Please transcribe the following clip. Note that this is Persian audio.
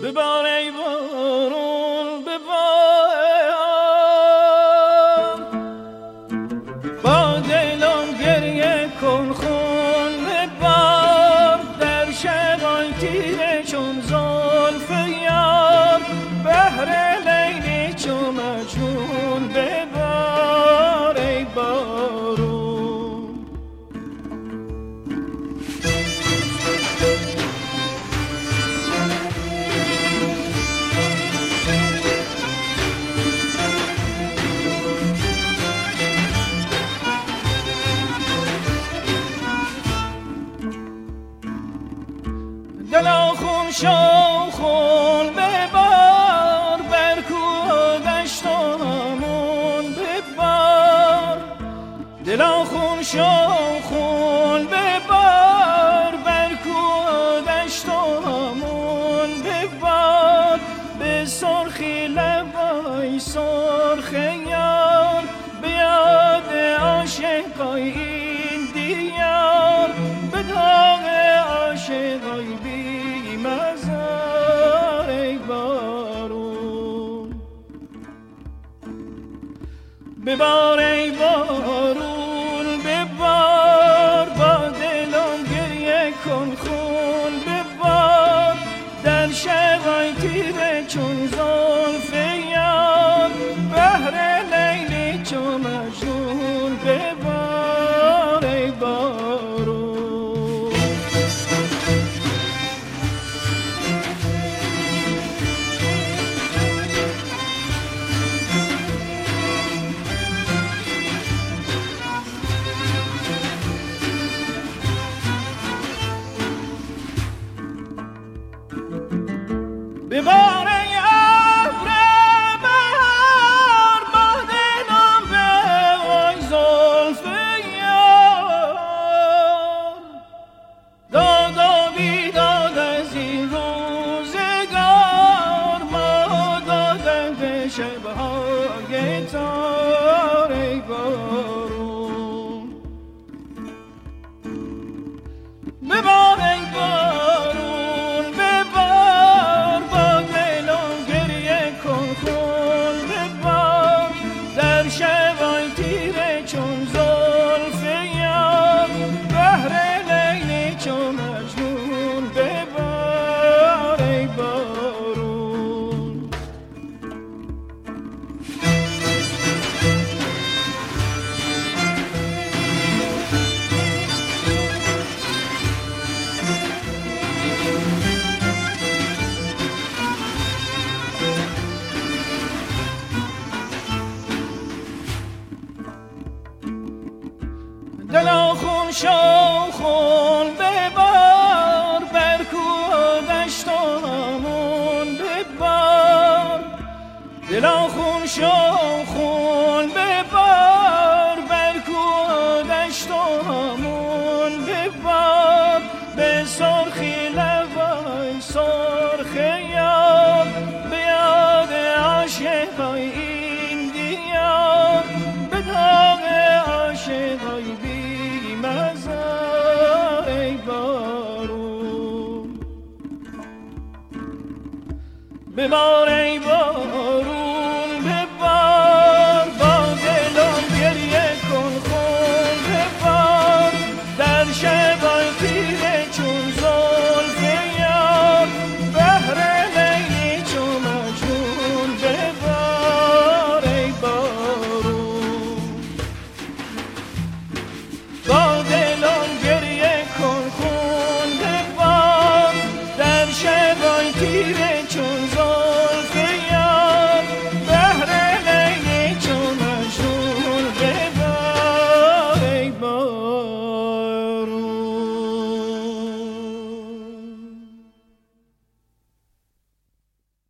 ببار ای بارون ببار دلا خون شو خون ببار بر کوه دشت و همون ببار دلا خون شو خون ببار بر کوه دشت و همون ببار به سرخی لبای سرخ یار به یاد عاشقای این دیار. به داغ عاشقای ببار ای ببار ای ابر بهار با دلم به وای زلف یار. داد و بیداد از این روزگار ما دادن به دلا خون شو خون ببار بر کوه دشت و همون ببار. دلا خون شو ببار ای بارون ببار با دلم گریه کن خون ببار در شبای تیره چون زلف یار بهر لیلی چون مجنون ببار ای بارون. با دلم گریه کن خون ببار در شبای تیره چون